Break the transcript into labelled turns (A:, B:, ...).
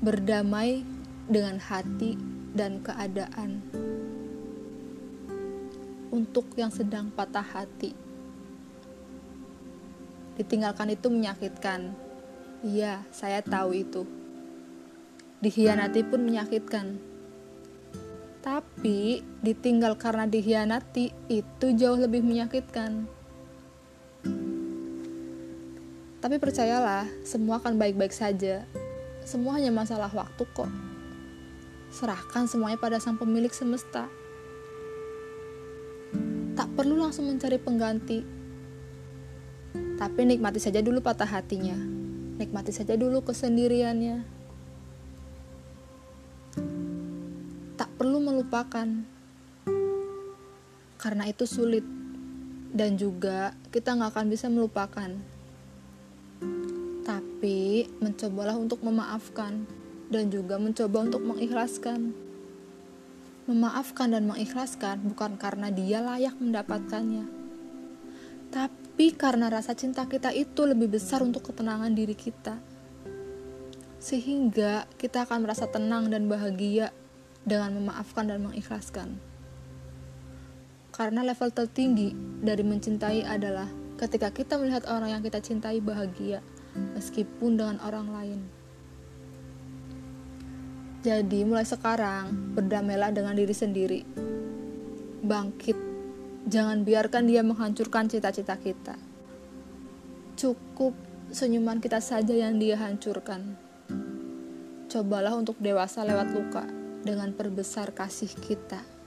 A: berdamai dengan hati dan keadaan. Untuk yang sedang patah hati, ditinggalkan itu menyakitkan. Iya, saya tahu itu. Dihianati pun menyakitkan. Tapi ditinggal karena dihianati itu jauh lebih menyakitkan. Tapi percayalah, semua akan baik-baik saja. Semua hanya masalah waktu kok. Serahkan semuanya pada sang pemilik semesta. Tak perlu langsung mencari pengganti. Tapi nikmati saja dulu patah hatinya. Nikmati saja dulu kesendiriannya. Tak perlu melupakan. Karena itu sulit. Dan juga kita nggak akan bisa melupakan tapi mencobalah untuk memaafkan dan juga mencoba untuk mengikhlaskan. Memaafkan dan mengikhlaskan bukan karena dia layak mendapatkannya, tapi karena rasa cinta kita itu lebih besar untuk ketenangan diri kita. Sehingga kita akan merasa tenang dan bahagia dengan memaafkan dan mengikhlaskan. Karena level tertinggi dari mencintai adalah ketika kita melihat orang yang kita cintai bahagia meskipun dengan orang lain. Jadi, mulai sekarang berdamailah dengan diri sendiri. Bangkit, jangan biarkan dia menghancurkan cita-cita kita. Cukup senyuman kita saja yang dia hancurkan. Cobalah untuk dewasa lewat luka dengan perbesar kasih kita.